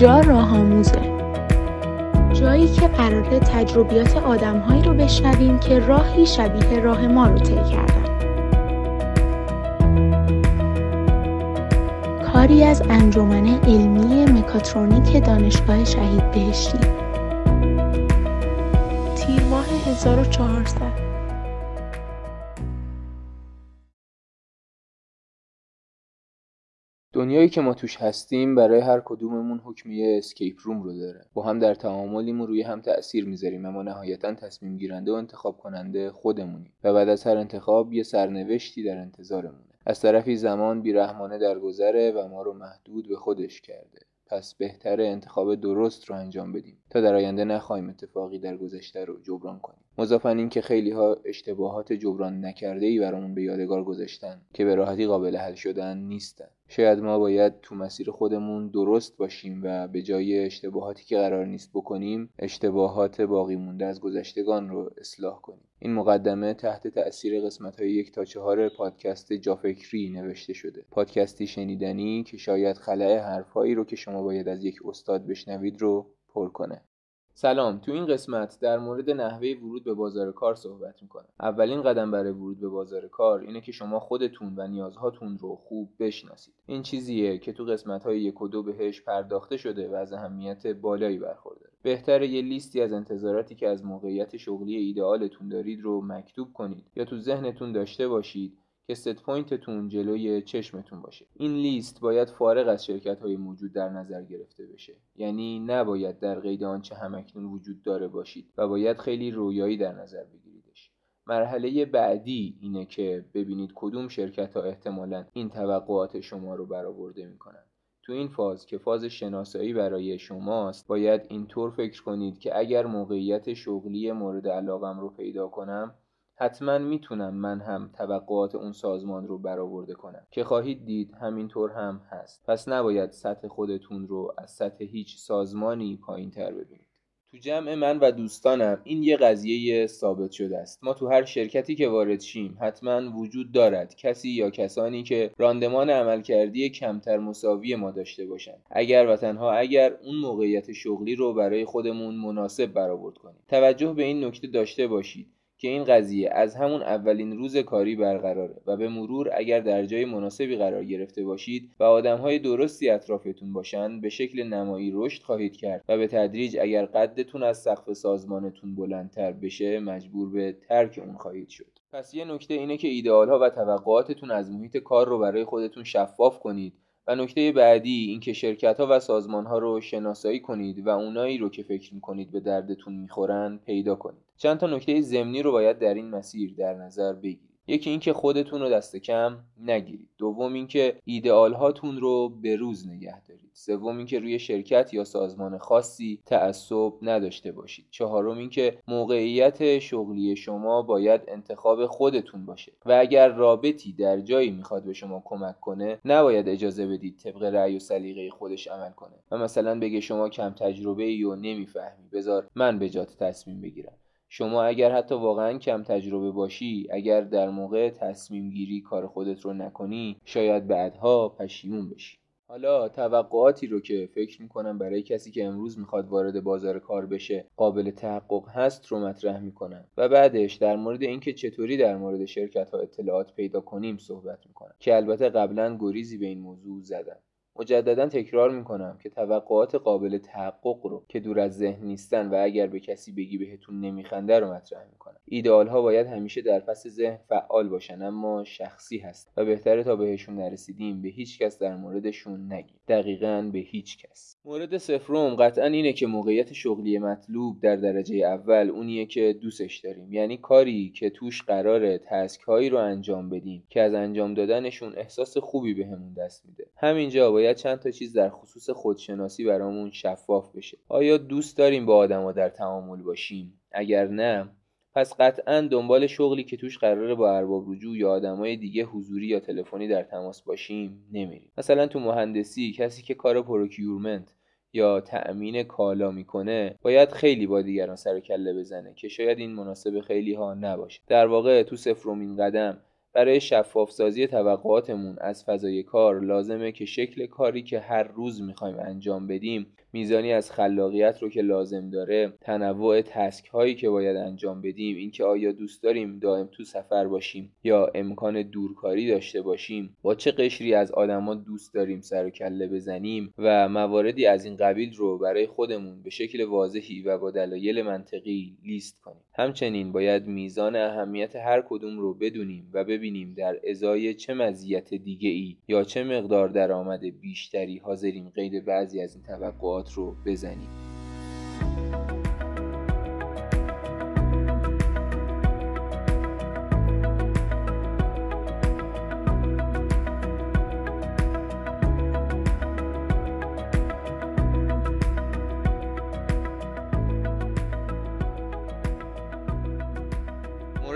اینجا راه آموزه؟ جایی که قراره تجربیات آدمهایی رو بشنویم که راهی شبیه راه ما رو طی کردن. کاری از انجمن علمی مکاترونیک دانشگاه شهید بهشتی. تیر ماه 1400 دنیایی که ما توش هستیم برای هر کدوممون حکم یه اسکیپ روم رو داره. با هم در تعاملیمون روی هم تأثیر می‌ذاریم اما نهایتا تصمیم گیرنده و انتخاب کننده خودمونیم و بعد از هر انتخاب یه سرنوشتی در انتظارمونه. از طرفی زمان بیرحمانه درگذره و ما رو محدود به خودش کرده. پس بهتره انتخاب درست رو انجام بدیم. تا در آینده نخواهیم اتفاقی در گذشته رو جبران کنیم. مضافن این که خیلی ها اشتباهات جبران نکرده ای برامون به یادگار گذاشتن که به راحتی قابل حل شدن نیستن. شاید ما باید تو مسیر خودمون درست باشیم و به جای اشتباهاتی که قرار نیست بکنیم اشتباهات باقی مونده از گذشتگان رو اصلاح کنیم. این مقدمه تحت تأثیر قسمت های یک تا چهار پادکست جافکری نوشته شده. پادکستی شنیدنی که شاید خلع حرفهایی رو که شما باید از یک استاد بشنوید رو پر کنه. سلام. تو این قسمت در مورد نحوه ورود به بازار کار صحبت می‌کنم. اولین قدم برای ورود به بازار کار اینه که شما خودتون و نیازهاتون رو خوب بشناسید. این چیزیه که تو قسمت های یک و دو بهش پرداخته شده و از اهمیت بالایی برخورداره. بهتره یه لیستی از انتظاراتی که از موقعیت شغلی ایدئالتون دارید رو مکتوب کنید یا تو ذهنتون داشته باشید که set point تون جلوی چشمتون باشه. این لیست باید فارغ از شرکت های موجود در نظر گرفته بشه. یعنی نباید در قید آنچه همکنون وجود داره باشید و باید خیلی رویایی در نظر بگیریدش. مرحله بعدی اینه که ببینید کدوم شرکت ها احتمالا این توقعات شما رو برآورده می‌کنن. تو این فاز که فاز شناسایی برای شماست باید اینطور فکر کنید که اگر موقعیت شغلی مورد علاقم رو پیدا کنم حتما می‌تونم من هم توقعات اون سازمان رو برآورده کنم. که خواهید دید همینطور هم هست. پس نباید سطح خودتون رو از سطح هیچ سازمانی پایین تر ببینید. تو جمع من و دوستانم این یه قضیه ثابت شده است. ما تو هر شرکتی که وارد شیم حتما وجود دارد کسی یا کسانی که راندمان عملکردی کمتر مساوی ما داشته باشند. اگر و تنها اگر اون موقعیت شغلی رو برای خودمون مناسب برآورد کنیم. توجه به این نکته داشته باشید. که این قضیه از همون اولین روز کاری برقراره و به مرور اگر در جای مناسبی قرار گرفته باشید و آدمهای درستی اطرافتون باشن به شکل نمایی رشد خواهید کرد و به تدریج اگر قدتون از سقف سازمانتون بلندتر بشه مجبور به ترک اون خواهید شد. پس یه نکته اینه که ایدئالها و توقعاتتون از محیط کار رو برای خودتون شفاف کنید نکته بعدی اینکه شرکت ها و سازمان ها رو شناسایی کنید و اونایی رو که فکر می‌کنید به دردتون می‌خورن پیدا کنید. چند تا نکته ضمنی رو باید در این مسیر در نظر بگیرید. یکی اینکه خودتون رو دست کم نگیرید. دوم اینکه ایدئال هاتون رو به روز نگه دارید. سوم اینکه روی شرکت یا سازمان خاصی تعصب نداشته باشید. چهارم اینکه موقعیت شغلی شما باید انتخاب خودتون باشه. و اگر رابطی در جایی می‌خواد به شما کمک کنه نباید اجازه بدید طبق رأی و سلیقه خودش عمل کنه. و مثلا بگه شما کم تجربه ای و نمی‌فهمی بذار من به جات تصمیم بگیرم. شما اگر حتی واقعا کم تجربه باشی اگر در موقع تصمیم گیری کار خودت رو نکنی شاید بعدها پشیمون بشی. حالا توقعاتی رو که فکر می‌کنم برای کسی که امروز می‌خواد وارد بازار کار بشه قابل تحقق هست رو مطرح می‌کنم. و بعدش در مورد اینکه چطوری در مورد شرکت ها اطلاعات پیدا کنیم صحبت می‌کنم. که البته قبلا گریزی به این موضوع زدم. مجددا تکرار می‌کنم که توقعات قابل تحقق رو که دور از ذهن نیستن و اگر به کسی بگی بهتون نمیخنده رو مطرح می‌کنم. ایدئال ها باید همیشه در پس ذهن فعال باشن اما شخصی هست و بهتره تا بهشون نرسیدیم. به هیچ کس در موردشون نگیم. دقیقا به هیچ کس. مورد سفرم قطعا اینه که موقعیت شغلی مطلوب در درجه اول اونیه که دوستش داریم. یعنی کاری که توش قراره تسک هایی رو انجام بدیم که از انجام دادنشون احساس خوبی بهمون به دست میده. همینجا باید چند تا چیز در خصوص خودشناسی برامون شفاف بشه. آیا دوست داریم با آدما در تعامل باشیم؟ اگر نه پس قطعا دنبال شغلی که توش قراره با ارباب رجوع یا آدمای دیگه حضوری یا تلفنی در تماس باشیم نمیریم. مثلا تو مهندسی کسی که کار procurement یا تأمین کالا می‌کنه باید خیلی با دیگران سر و کله بزنه که شاید این مناسب خیلی ها نباشه. در واقع تو صفرمین قدم برای شفاف سازی توقعاتمون از فضای کار لازمه که شکل کاری که هر روز می‌خوایم انجام بدیم میزانی از خلاقیت رو که لازم داره تنوع تسک هایی که باید انجام بدیم اینکه آیا دوست داریم دائم تو سفر باشیم یا امکان دورکاری داشته باشیم با چه قشری از آدما دوست داریم سر و کله بزنیم و مواردی از این قبیل رو برای خودمون به شکل واضحی و با دلایل منطقی لیست کنیم. همچنین باید میزان اهمیت هر کدوم رو بدونیم و ببینیم در ازای چه مزیت دیگه ای یا چه مقدار درآمد بیشتری حاضریم. قید بعضی از این توقعات رو بزنیم.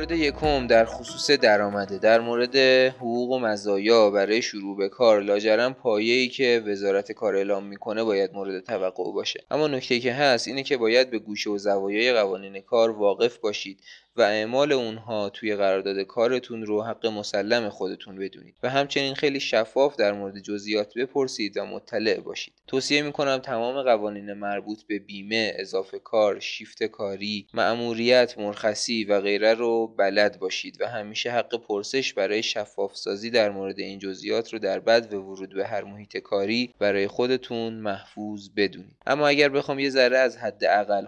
مورد یکم در خصوص درآمده در مورد حقوق و مزایا برای شروع به کار لاجرم پایه‌ای که وزارت کار اعلام می‌کنه باید مورد توقع باشه. اما نکته که هست اینه که باید به گوشه و زوایای قوانین کار واقف باشید. و اعمال اونها توی قرارداد کارتون رو حق مسلم خودتون بدونید. و همچنین خیلی شفاف در مورد جزئیات بپرسید و مطلع باشید. توصیه می‌کنم تمام قوانین مربوط به بیمه اضافه کار شیفت کاری مأموریت مرخصی و غیره رو بلد باشید و همیشه حق پرسش برای شفاف سازی در مورد این جزئیات رو در بد و ورود به هر محیط کاری برای خودتون محفوظ بدونید. اما اگر بخوام یه ذره از حد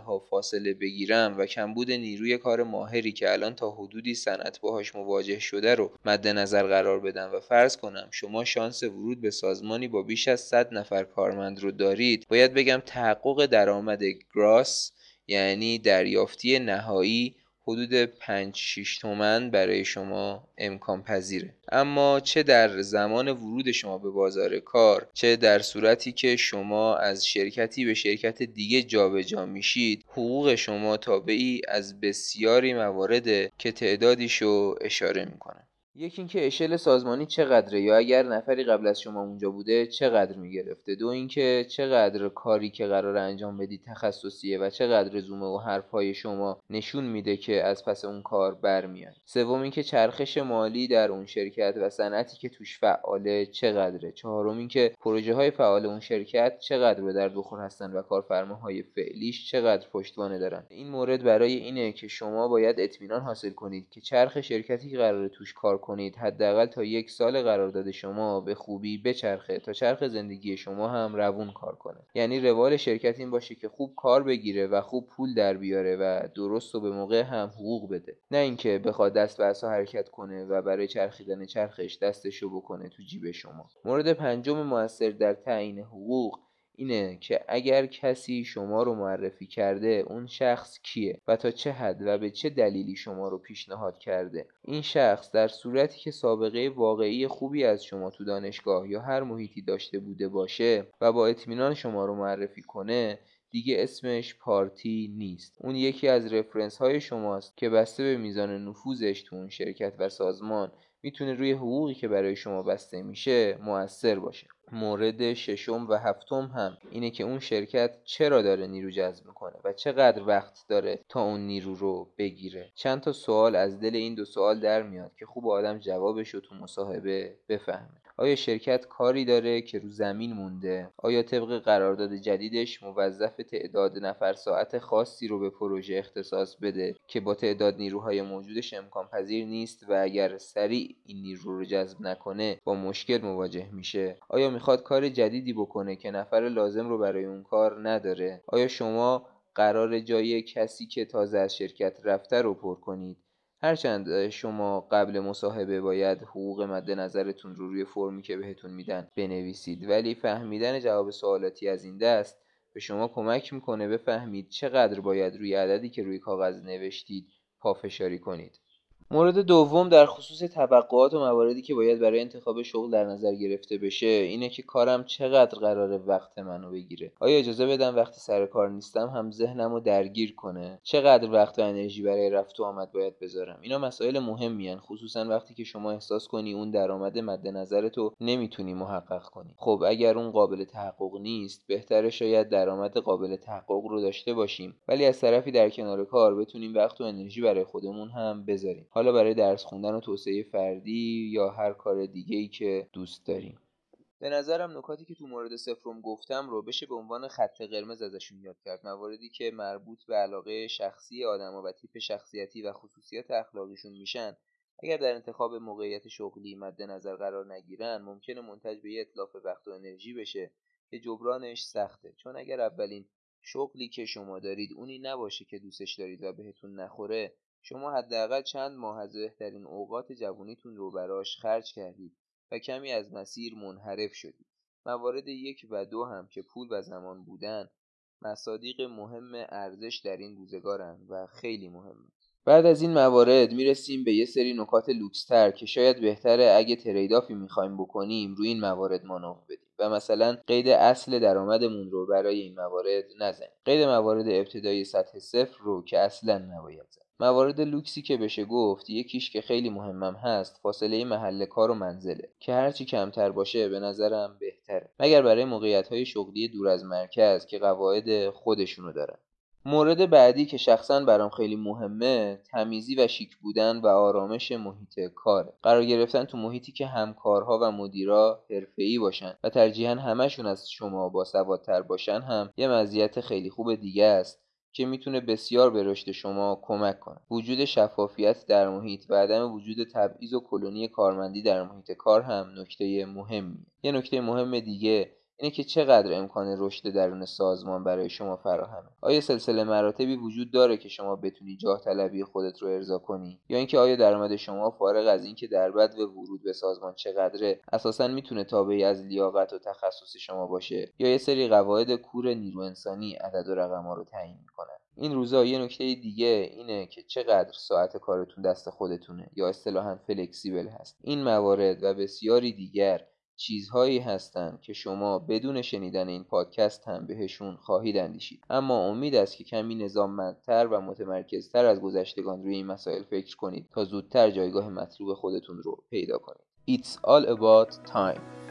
ها فاصله بگیرم و کمبود نیروی کار ماهری که الان تا حدودی صنعت باهاش مواجه شده رو مد نظر قرار بدم و فرض کنم شما شانس ورود به سازمانی با بیش از 100 نفر کارمند رو دارید باید بگم تحقق درآمد گراس یعنی دریافتی نهایی حدود 5 6 تومن برای شما امکان پذیره. اما چه در زمان ورود شما به بازار کار چه در صورتی که شما از شرکتی به شرکت دیگه جابجا جا میشید حقوق شما تابعی از بسیاری موارده که تعدادیشو اشاره می‌کنم یکی اینکه اشل سازمانی چقدره یا اگر نفری قبل از شما اونجا بوده چقدر می‌گرفته؟ دو اینکه چقدر کاری که قرار انجام بدید تخصصیه و چقدر رزومه و حرفهای شما نشون میده که از پس اون کار برمیاد. سوم اینکه چرخش مالی در اون شرکت و صنعتی که توش فعاله چقدره. چهارم اینکه پروژه های فعال اون شرکت چقدر به در بخور هستن و کارفرماهای فعلیش چقدر پشتوانه دارن. این مورد برای اینه که شما باید اطمینان حاصل کنید که چرخ شرکتی که قرار توش کار کنید. حداقل تا یک سال قرارداد شما به خوبی بچرخه. تا چرخ زندگی شما هم روون کار کنه. یعنی روال شرکت این باشه که خوب کار بگیره و خوب پول در بیاره و درست و به موقع هم حقوق بده. نه اینکه بخواد دست به حرکت کنه و برای چرخیدن چرخش دستشو بکنه تو جیب شما. مورد پنجم موثر در تعیین حقوق اینه که اگر کسی شما رو معرفی کرده اون شخص کیه؟ و تا چه حد و به چه دلیلی شما رو پیشنهاد کرده؟ این شخص در صورتی که سابقه واقعی خوبی از شما تو دانشگاه یا هر محیطی داشته بوده باشه و با اطمینان شما رو معرفی کنه دیگه اسمش پارتی نیست. اون یکی از رفرنس های شماست که بسته به میزان نفوذش تو اون شرکت و سازمان می‌تونه روی حقوقی که برای شما بسته میشه موثر باشه. مورد ششم و هفتم هم اینه که اون شرکت چرا داره نیرو جذب می‌کنه و چقدر وقت داره تا اون نیرو رو بگیره. چند تا سوال از دل این دو سوال در میاد که خوب آدم جوابش رو تو مصاحبه بفهمه. آیا شرکت کاری داره که رو زمین مونده؟ آیا طبق قرارداد جدیدش موظف تعداد نفر ساعت خاصی رو به پروژه اختصاص بده که با تعداد نیروهای موجودش امکان پذیر نیست و اگر سریع این نیرو رو جذب نکنه با مشکل مواجه میشه؟ آیا می‌خواد کار جدیدی بکنه که نفر لازم رو برای اون کار نداره؟ آیا شما قرار جای کسی که تازه از شرکت رفته رو پر کنید؟ هرچند شما قبل مصاحبه باید حقوق مد نظرتون رو روی فرمی که بهتون میدن بنویسید. ولی فهمیدن جواب سوالاتی از این دست به شما کمک می‌کنه بفهمید چقدر باید روی عددی که روی کاغذ نوشتید پافشاری کنید. مورد دوم در خصوص توقعات و مواردی که باید برای انتخاب شغل در نظر گرفته بشه اینه که کارم چقدر قرار وقت منو بگیره. آیا اجازه بدم وقتی سر کار نیستم هم ذهنم رو درگیر کنه؟ چقدر وقت و انرژی برای رفت و آمد باید بذارم؟ اینا مسائل مهمی خصوصا وقتی که شما احساس کنی اون درآمد مد نظرتو نمی‌تونی محقق کنی. خب اگر اون قابل تحقق نیست بهتره شاید درآمد قابل تحقق رو داشته باشیم. ولی از طرفی در کنار کار بتونیم وقت و انرژی برای خودمون هم بذاریم. حالا برای درس خوندن و توسعه فردی یا هر کار دیگه ای که دوست داریم. به نظرم نکاتی که تو مورد سفرم گفتم رو بشه به عنوان خط قرمز ازشون یاد کرد. مواردی که مربوط به علاقه شخصی آدما و تیپ شخصیتی و خصوصیات اخلاقیشون میشن اگر در انتخاب موقعیت شغلی مد نظر قرار نگیرن ممکنه منتج به یه اطلاف وقت و انرژی بشه که جبرانش سخته. چون اگر اولین شغلی که شما دارید اونی نباشه که دوستش دارید و بهتون نخوره شما حداقل چند ماه از بهترین اوقات جوانیتون رو براش خرج کردید و کمی از مسیر منحرف شدید. موارد یک و دو هم که پول و زمان بودن مصادیق مهم ارزش در این روزگارن و خیلی مهمه. بعد از این موارد می‌رسیم به یه سری نکات لوکستر که شاید بهتره اگه تریدافی می‌خوایم بکنیم روی این موارد مانور بدیم و مثلا قید اصل درآمدمون رو برای این موارد نزنیم. قید موارد ابتدایی سطح صفر رو که اصلا نباید زد. موارد لوکسی که بشه گفت یکیش که خیلی مهمم هست فاصله محل کار و منزله که هرچی کمتر باشه به نظرم بهتره. مگر برای موقعیت های شغلی دور از مرکز که قواعد خودشونو دارن. مورد بعدی که شخصا برام خیلی مهمه تمیزی و شیک بودن و آرامش محیط کاره. قرار گرفتن تو محیطی که همکارها و مدیرا حرفه‌ای باشن و ترجیحاً همشون از شما با سوادتر باشن هم یه مزیت خیلی خوب دیگه است. که می‌تونه بسیار به رشد شما کمک کنه. وجود شفافیت در محیط و عدم وجود تبعیض و کلونی کارمندی در محیط کار هم نکته مهمیه. یه نکته مهم دیگه اینه که چقدر امکان رشد درون سازمان برای شما فراهمه. آیا سلسله مراتبی وجود داره که شما بتونی جاه طلبی خودت رو ارضا کنی؟ یا اینکه آیا درآمد شما فارغ از اینکه در بد و ورود به سازمان چقدره؟ اساسا می‌تونه تابعی از لیاقت و تخصص شما باشه؟ یا یه سری قواعد کور نیرو انسانی عدد و رقم ها رو تعیین می‌کنن این روزا یه نکته دیگه اینه که چقدر ساعت کارتون دست خودتونه یا اصطلاحا فلکسیبل هست. این موارد و بسیاری دیگر چیزهایی هستند که شما بدون شنیدن این پادکست هم بهشون خواهید اندیشید. اما امید است که کمی نظاممندتر و متمرکزتر از گذشتگان روی این مسائل فکر کنید تا زودتر جایگاه مطلوب خودتون رو پیدا کنید. It's all about time.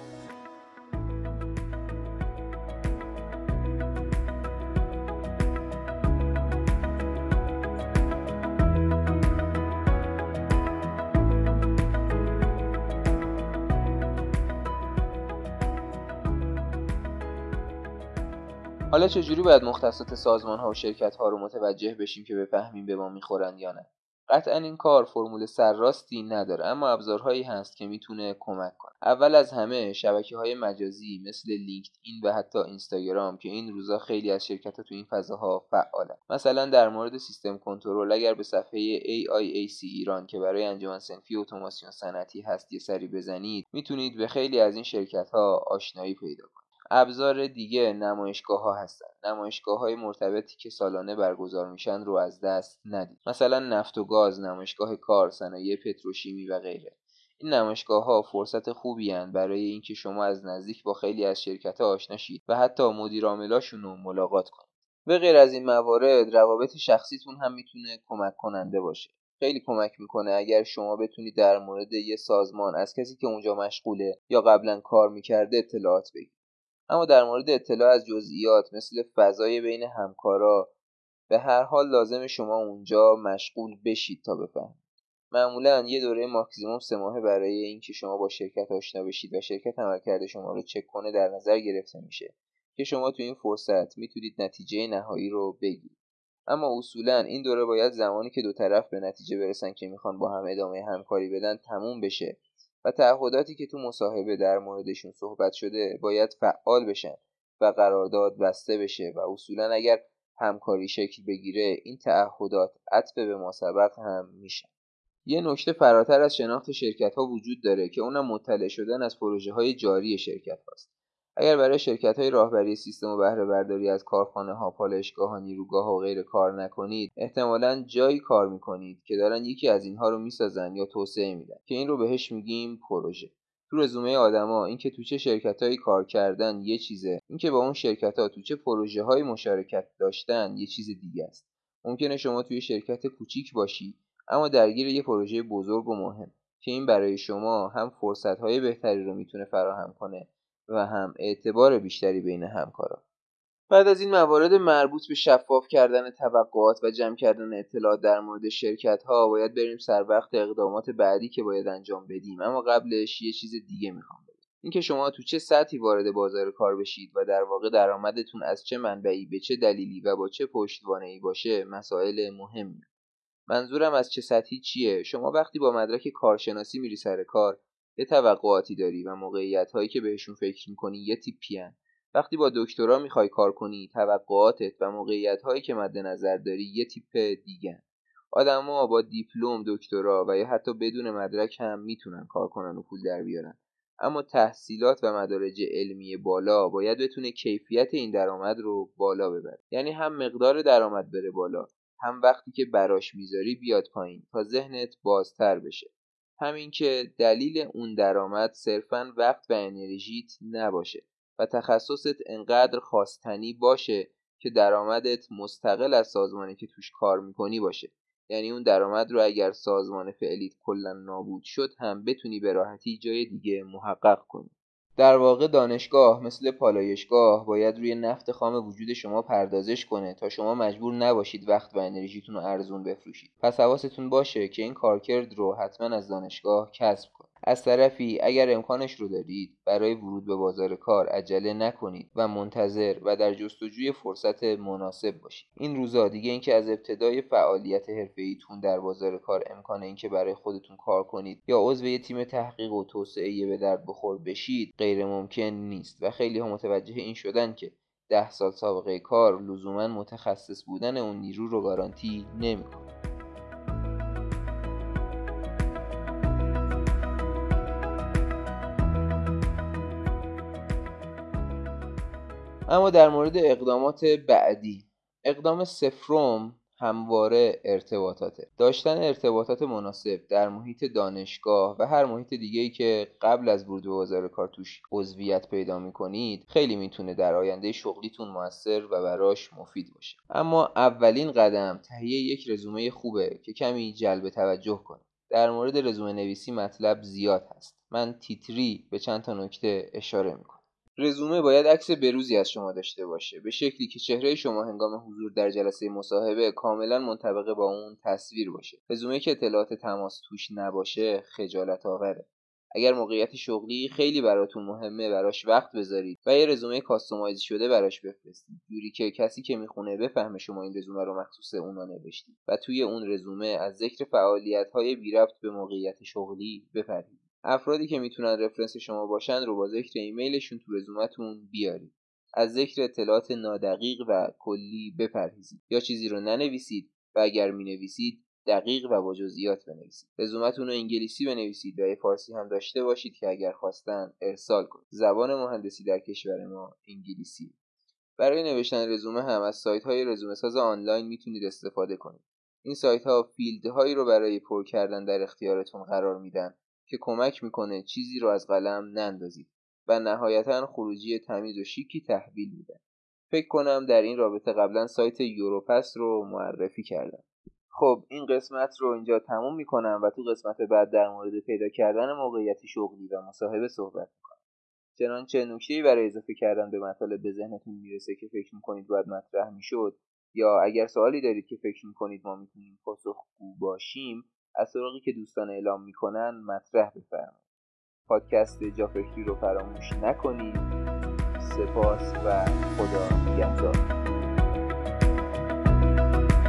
حالا چجوری باید مختصات سازمان ها و شرکت ها رو متوجه بشیم که بفهمیم به ما می‌خورن یا نه؟ قطعا این کار فرمول سرراستی نداره اما ابزارهایی هست که می‌تونه کمک کنه. اول از همه شبکه های مجازی مثل لینکدین و حتی اینستاگرام که این روزا خیلی از شرکت ها تو این فضاها فعالن. مثلا در مورد سیستم کنترل اگر به صفحه AIAC ایران که برای انجمن سنفی اتوماسیون صنعتی هست یه سری بزنید می‌تونید به خیلی از این شرکت ها آشنایی پیدا کنید. ابزار دیگه نمایشگاه ها هستن. نمایشگاه های مرتبطی که سالانه برگزار میشن رو از دست ندید. مثلا نفت و گاز نمایشگاه کار صنایع پتروشیمی و غیره. این نمایشگاه ها فرصت خوبی هن برای اینکه شما از نزدیک با خیلی از شرکت ها آشنا شید و حتی مدیر عاملاشون رو ملاقات کنید. به غیر از این موارد روابط شخصیتون هم می‌تونه کمک کننده باشه. خیلی کمک می‌کنه اگر شما بتونید در مورد یه سازمان از کسی که اونجا مشغوله یا قبلا کار می‌کرده اطلاعات بگیرید. اما در مورد اطلاع از جزئیات مثل فضای بین همکارا به هر حال لازم شما اونجا مشغول بشید تا بفهمید. معمولا یه دوره ماکسیموم سه ماهه برای اینکه شما با شرکت آشنا بشید و شرکت عملکرد شما رو چک کنه در نظر گرفته میشه که شما تو این فرصت می‌تونید نتیجه نهایی رو بگیرید. اما اصولا این دوره باید زمانی که دو طرف به نتیجه برسن که می‌خوان با هم ادامه همکاری بدن تموم بشه و تعهداتی که تو مصاحبه در موردشون صحبت شده باید فعال بشن و قرارداد بسته بشه و اصولا اگر همکاری شکل بگیره این تعهدات عطف به ما هم میشن. یه نکته فراتر از شناخت شرکت ها وجود داره که اونم مطلع شدن از پروژه های جاری شرکت هاست. اگر برای شرکت های راهبری سیستم و بهره برداری از کارخانه ها، پالایشگاه ها، نیروگاه و غیر کار نکنید، احتمالا جایی کار می‌کنید که دارن یکی از اینها رو می‌سازن یا توسعه میدن که این رو بهش میگیم پروژه. تو رزومه آدما اینکه تو چه شرکتهایی کار کردن یه چیزه اینکه با اون شرکت ها تو چه پروژه های مشارکت داشتن یه چیز دیگه است ممکنه شما توی شرکت کوچیک باشی اما درگیر یه پروژه بزرگ و مهم که این برای شما هم فرصت های بهتری رو می‌تونه فراهم کنه و هم اعتبار بیشتری بین همکاران. بعد از این موارد مربوط به شفاف کردن توقعات و جمع کردن اطلاعات در مورد شرکت ها باید بریم سر وقت اقدامات بعدی که باید انجام بدیم. اما قبلش یه چیز دیگه می‌خوام بگم. اینکه شما تو چه سطحی وارد بازار کار بشید و در واقع درآمدتون از چه منبعی به چه دلیلی و با چه پشتوانه ای باشه مسائل مهمی منظورم از چه سطحی چیه؟ شما وقتی با مدرک کارشناسی میری سر کار یه توقعاتی داری و موقعیت هایی که بهشون فکر می‌کنی یه تیپی وقتی با دکترا می‌خوای کار کنی توقعاتت و موقعیت هایی که مد نظر داری یه تیپ دیگه آدما با دیپلم دکترا و یا حتی بدون مدرک هم می‌تونن کار کنن و پول در بیارن. اما تحصیلات و مدارج علمی بالا باید بتونه کیفیت این درآمد رو بالا ببره. یعنی هم مقدار درآمد بره بالا هم وقتی که براش می‌ذاری بیاد پایین تا ذهنت بازتر بشه. همین که دلیل اون درآمد صرفا وقت و انرژیت نباشه و تخصصت انقدر خواستنی باشه که درآمدت مستقل از سازمانی که توش کار می‌کنی باشه. یعنی اون درآمد رو اگر سازمان فعلیت کلا نابود شد هم بتونی به راحتی جای دیگه محقق کنی. در واقع دانشگاه مثل پالایشگاه باید روی نفت خام وجود شما پردازش کنه تا شما مجبور نباشید وقت و انرژیتون رو ارزون بفروشید. پس حواستون باشه که این کارکرد رو حتما از دانشگاه کسب کنید. از طرفی اگر امکانش رو دارید برای ورود به بازار کار عجله نکنید و منتظر و در جستجوی فرصت مناسب باشید. این روزا دیگه اینکه از ابتدای فعالیت حرفه‌ایتون در بازار کار امکان اینکه برای خودتون کار کنید یا عضو یه تیم تحقیق و توسعه به درد بخور بشید غیر ممکن نیست و خیلی ها متوجه این شدن که ده سال سابقه کار لزوما متخصص بودن اون نیرو رو گارانتی نمی‌کنه. اما در مورد اقدامات بعدی اقدام سفروم همواره ارتباطاته. داشتن ارتباطات مناسب در محیط دانشگاه و هر محیط دیگه که قبل از ورود به بازار کار توش عضویت پیدا می‌کنید خیلی می‌تونه در آینده شغلیتون موثر و براش مفید باشه. اما اولین قدم تهیه یک رزومه خوبه که کمی جلب توجه کنه. در مورد رزومه نویسی مطلب زیاد هست. من تیتری به چند تا نکته اشاره می‌کنم. رزومه باید عکس بروزی از شما داشته باشه. به شکلی که چهره شما هنگام حضور در جلسه مصاحبه کاملا منطبق با اون تصویر باشه. رزومه که اطلاعات تماس توش نباشه خجالت آوره. اگر موقعیت شغلی خیلی براتون مهمه براش وقت بذارید و یه رزومه کاستومایز شده براش بفرستید. جوری که کسی که می‌خونه بفهمه شما این رزومه رو مخصوص اونا نوشتید و توی اون رزومه از ذکر فعالیت های بی به موقعیت شغلی بپرهید افرادی که می‌تونن رفرنس شما باشن رو با ذکر ایمیلشون تو رزومتون بیارید. از ذکر اطلاعات نادقیق و کلی بپرهیزید. یا چیزی رو ننویسید و اگر می‌نویسید دقیق و با جزئیات بنویسید. رزومتون رو انگلیسی بنویسید و یه فارسی هم داشته باشید که اگر خواستن ارسال کنید. زبان مهندسی در کشور ما انگلیسی برای نوشتن رزومه هم از سایت های رزومه ساز آنلاین می‌تونید استفاده کنید. این سایت ها فیلد هایی رو برای پر کردن در اختیارتون قرار میدن. که کمک می‌کنه چیزی رو از قلم نندازید و نهایتا خروجی تمیز و شیکی تحویل میده. فکر کنم در این رابطه قبلا سایت یوروپس رو معرفی کردم. خب این قسمت رو اینجا تموم می‌کنم و تو قسمت بعد در مورد پیدا کردن موقعیتی شغلی و مصاحبه صحبت می‌کنم. چنانچه نکتهای برای اضافه کردن به مطالب به ذهنتون می‌رسه که فکر می‌کنید باید مطرح می‌شد یا اگر سوالی دارید که فکر می‌کنید ما می‌تونیم پاسخگو باشیم از طرقی که دوستان اعلام می‌کنن مطرح بفرمایید. پادکست جا فکری رو فراموش نکنید. سپاس و خدا نگهدار.